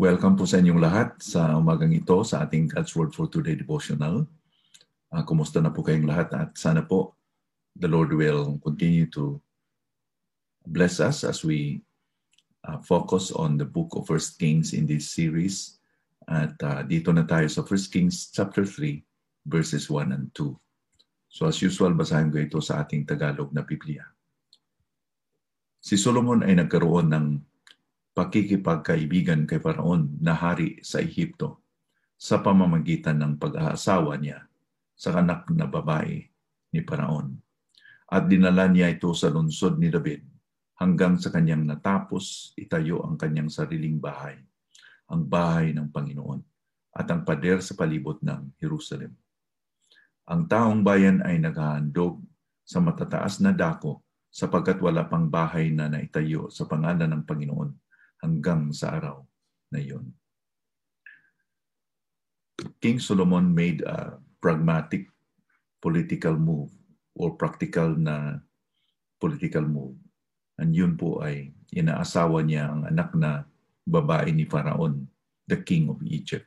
Welcome po sa inyong lahat sa umagang ito sa ating God's Word for Today devotional. Uh, kumusta na po kayong lahat at sana po the Lord will continue to bless us as we uh, focus on the book of First Kings in this series. At uh, dito na tayo sa First Kings chapter 3 verses 1 and 2. So as usual, basahin ko ito sa ating Tagalog na Biblia. Si Solomon ay nagkaroon ng pakikipagkaibigan kay Paraon na hari sa Ehipto sa pamamagitan ng pag-aasawa niya sa anak na babae ni Paraon. At dinala niya ito sa lungsod ni David hanggang sa kanyang natapos itayo ang kanyang sariling bahay, ang bahay ng Panginoon at ang pader sa palibot ng Jerusalem. Ang taong bayan ay naghahandog sa matataas na dako sapagkat wala pang bahay na naitayo sa pangalan ng Panginoon hanggang sa araw na iyon. King Solomon made a pragmatic political move or practical na political move. And yun po ay inaasawa niya ang anak na babae ni Pharaon, the king of Egypt.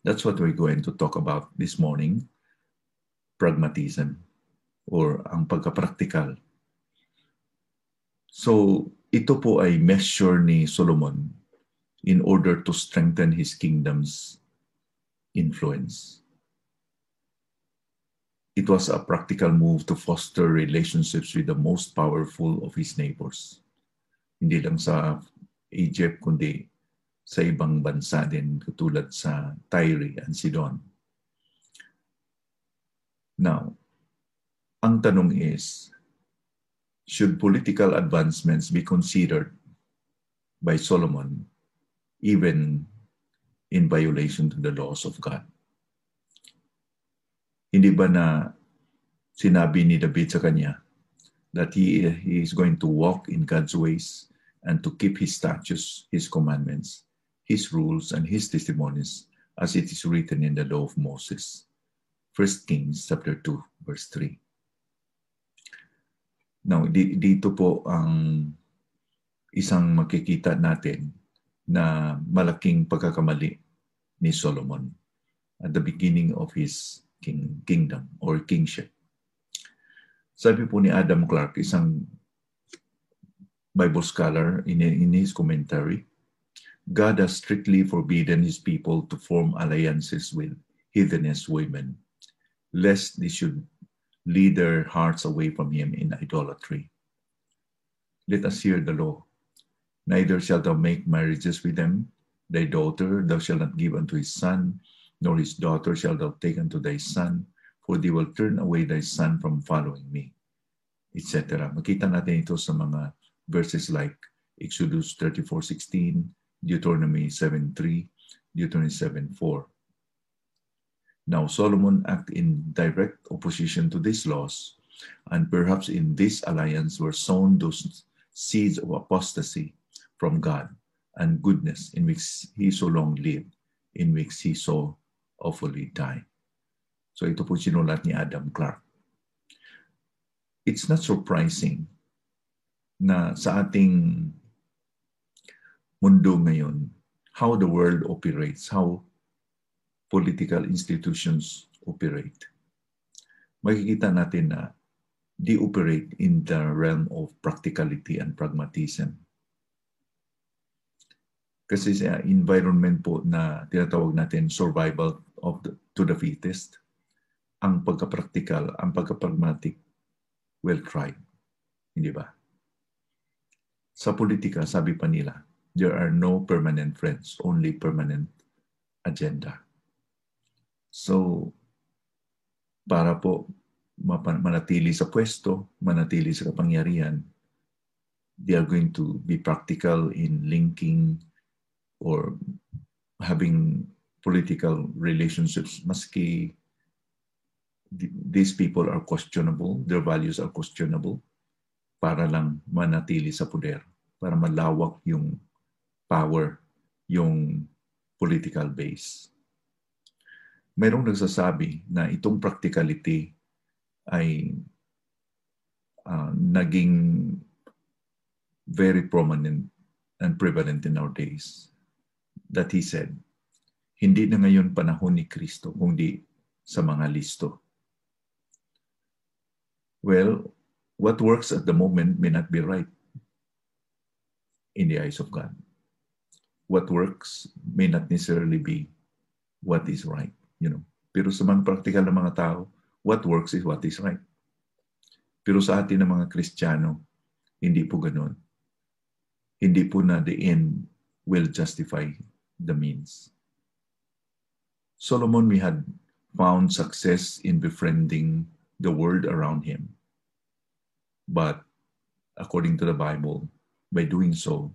That's what we're going to talk about this morning, pragmatism or ang pagka-practical. So, ito po ay measure ni Solomon in order to strengthen his kingdom's influence. It was a practical move to foster relationships with the most powerful of his neighbors. Hindi lang sa Egypt, kundi sa ibang bansa din, katulad sa Tyre and Sidon. Now, ang tanong is, should political advancements be considered by Solomon even in violation to the laws of God? Hindi ba na sinabi ni David sa kanya that he, he is going to walk in God's ways and to keep his statutes, his commandments, his rules, and his testimonies as it is written in the law of Moses. 1 Kings chapter 2, verse 3. Now, di, dito po ang isang makikita natin na malaking pagkakamali ni Solomon at the beginning of his king, kingdom or kingship. Sabi po ni Adam Clark, isang Bible scholar in, in his commentary, God has strictly forbidden his people to form alliances with heathenist women, lest they should lead their hearts away from him in idolatry. Let us hear the law. Neither shalt thou make marriages with them. Thy daughter thou shalt not give unto his son, nor his daughter shalt thou take unto thy son, for they will turn away thy son from following me, etc. Makita natin ito sa mga verses like Exodus 34.16, Deuteronomy 7.3, Deuteronomy 7.4. Now Solomon acted in direct opposition to these laws, and perhaps in this alliance were sown those seeds of apostasy from God and goodness in which he so long lived, in which he so awfully died. So ito po sinulat ni Adam Clark. It's not surprising na sa ating mundo ngayon, how the world operates, how political institutions operate. Makikita natin na they operate in the realm of practicality and pragmatism. Kasi sa environment po na tinatawag natin survival of the, to the fittest, ang pagka-practical, ang pagka-pragmatic will thrive. Hindi ba? Sa politika, sabi pa nila, there are no permanent friends, only permanent agenda. So, para po manatili sa pwesto, manatili sa kapangyarihan, they are going to be practical in linking or having political relationships. Maski these people are questionable, their values are questionable, para lang manatili sa poder, para malawak yung power, yung political base mayroong nagsasabi na itong practicality ay uh, naging very prominent and prevalent in our days. that he said, hindi na ngayon panahon ni Kristo, kundi sa mga listo. Well, what works at the moment may not be right in the eyes of God. What works may not necessarily be what is right, you know. Pero sa mga practical ng mga tao, what works is what is right. Pero sa atin ng mga Kristiyano, hindi po ganoon. Hindi po na the end will justify the means. Solomon, we had found success in befriending the world around him. But according to the Bible, by doing so,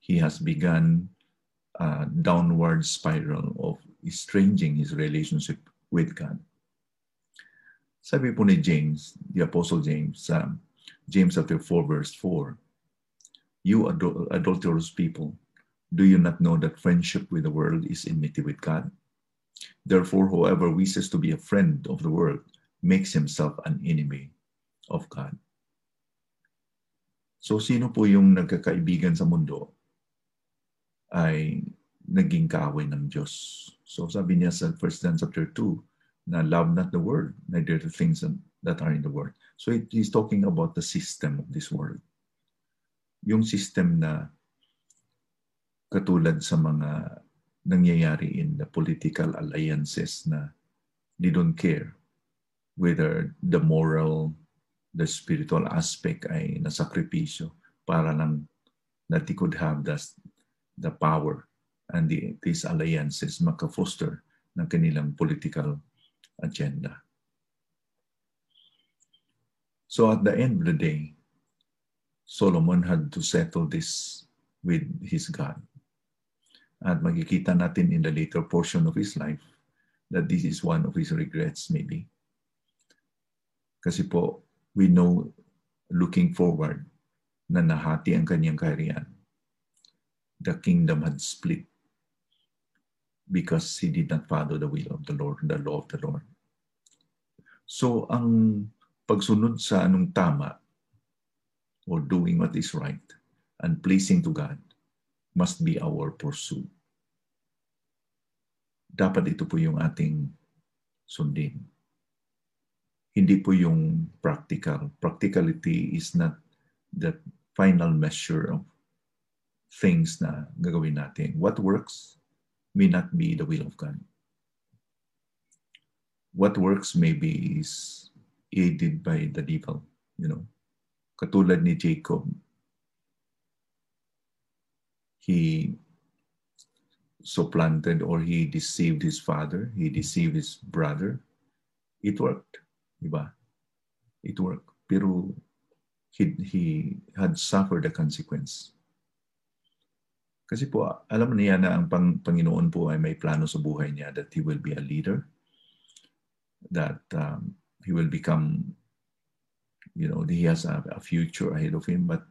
he has begun a downward spiral of estranging his relationship with God. Sabi po ni James, the Apostle James, sa James chapter 4 verse 4, You adul- adulterous people, do you not know that friendship with the world is enmity with God? Therefore, whoever wishes to be a friend of the world makes himself an enemy of God. So, sino po yung nagkakaibigan sa mundo ay naging kaaway ng Diyos. So, sabi niya sa 1 John chapter 2, na love not the world, neither the things that are in the world. So, it, he's talking about the system of this world. Yung system na katulad sa mga nangyayari in the political alliances na they don't care whether the moral, the spiritual aspect ay nasakripisyo para lang that they could have the, the power and the, these alliances maka-foster ng kanilang political agenda. So at the end of the day, Solomon had to settle this with his God. At magkikita natin in the later portion of his life that this is one of his regrets maybe. Kasi po, we know looking forward na nahati ang kanyang kaharian. The kingdom had split because he did not follow the will of the Lord, the law of the Lord. So ang pagsunod sa anong tama or doing what is right and pleasing to God must be our pursuit. Dapat ito po yung ating sundin. Hindi po yung practical. Practicality is not the final measure of things na gagawin natin. What works may not be the will of God. What works maybe is aided by the devil, you know. Katulad ni Jacob, he supplanted or he deceived his father, he deceived his brother. It worked, diba? It worked. Pero he, he had suffered the consequence. Kasi po, alam niya na ang pang, Panginoon po ay may plano sa buhay niya that he will be a leader, that um, he will become, you know, he has a, a future ahead of him, but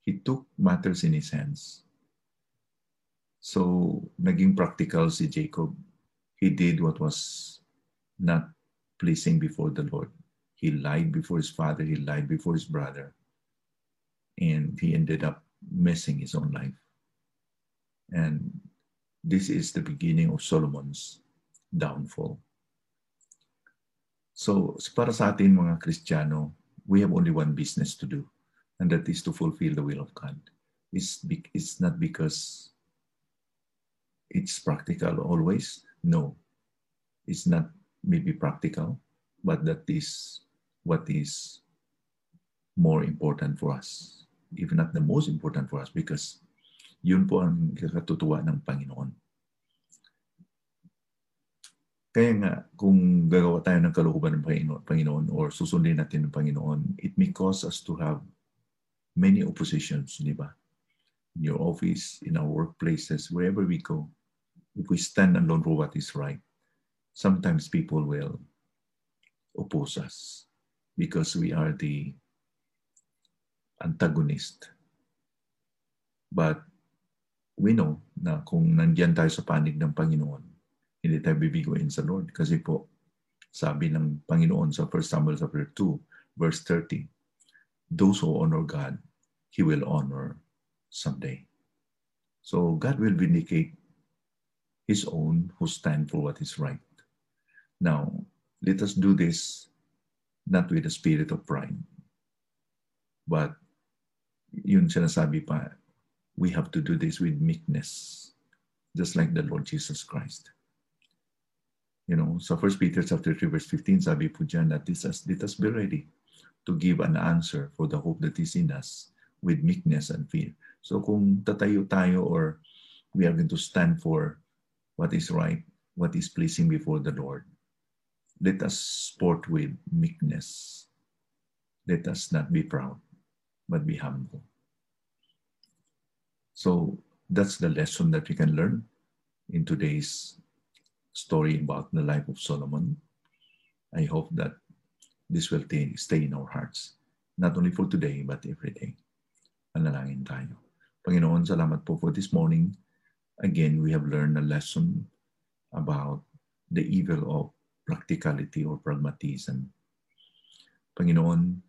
he took matters in his hands. So, naging practical si Jacob. He did what was not pleasing before the Lord. He lied before his father, he lied before his brother, and he ended up messing his own life. And this is the beginning of Solomon's downfall. So, para sa atin mga Kristiyano, we have only one business to do, and that is to fulfill the will of God. It's, it's not because it's practical always. No, it's not maybe practical, but that is what is more important for us, if not the most important for us, because yun po ang katutuwa ng Panginoon. Kaya nga, kung gagawa tayo ng kalooban ng Panginoon, Panginoon or susundin natin ng Panginoon, it may cause us to have many oppositions, di ba? In your office, in our workplaces, wherever we go, if we stand alone for what is right, sometimes people will oppose us because we are the antagonist. But we know na kung nandiyan tayo sa panig ng Panginoon, hindi tayo bibiguin sa Lord. Kasi po, sabi ng Panginoon sa 1 Samuel chapter 2, verse 30, those who honor God, He will honor someday. So God will vindicate his own who stand for what is right. Now, let us do this not with a spirit of pride, but yun sinasabi pa, we have to do this with meekness, just like the Lord Jesus Christ. You know, so First Peter chapter 3, verse 15, sabi po dyan that let us, let us be ready to give an answer for the hope that is in us with meekness and fear. So kung tatayo tayo or we are going to stand for what is right, what is pleasing before the Lord, let us sport with meekness. Let us not be proud, but be humble. So that's the lesson that we can learn in today's story about the life of Solomon. I hope that this will stay in our hearts, not only for today, but every day. Manalangin tayo. Panginoon, salamat po for this morning. Again, we have learned a lesson about the evil of practicality or pragmatism. Panginoon,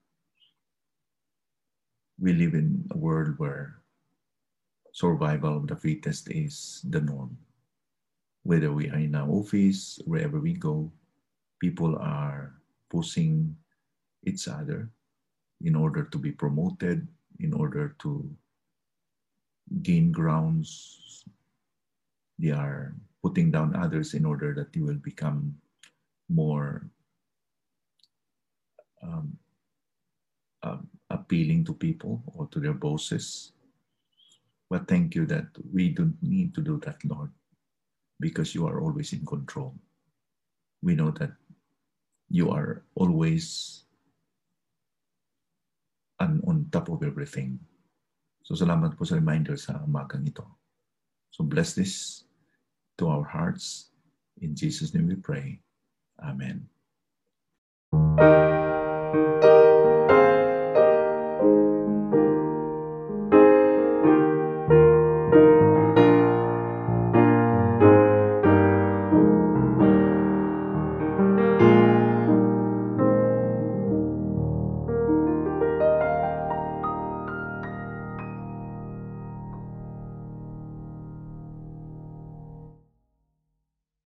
we live in a world where survival of the fittest is the norm. Whether we are in our office, wherever we go, people are pushing each other in order to be promoted, in order to gain grounds. They are putting down others in order that they will become more um, um, appealing to people or to their bosses. But thank you that we don't need to do that, Lord, because you are always in control. We know that you are always on, on top of everything. So salamat po sa reminder sa umagang ito. So bless this to our hearts. In Jesus' name we pray. Amen.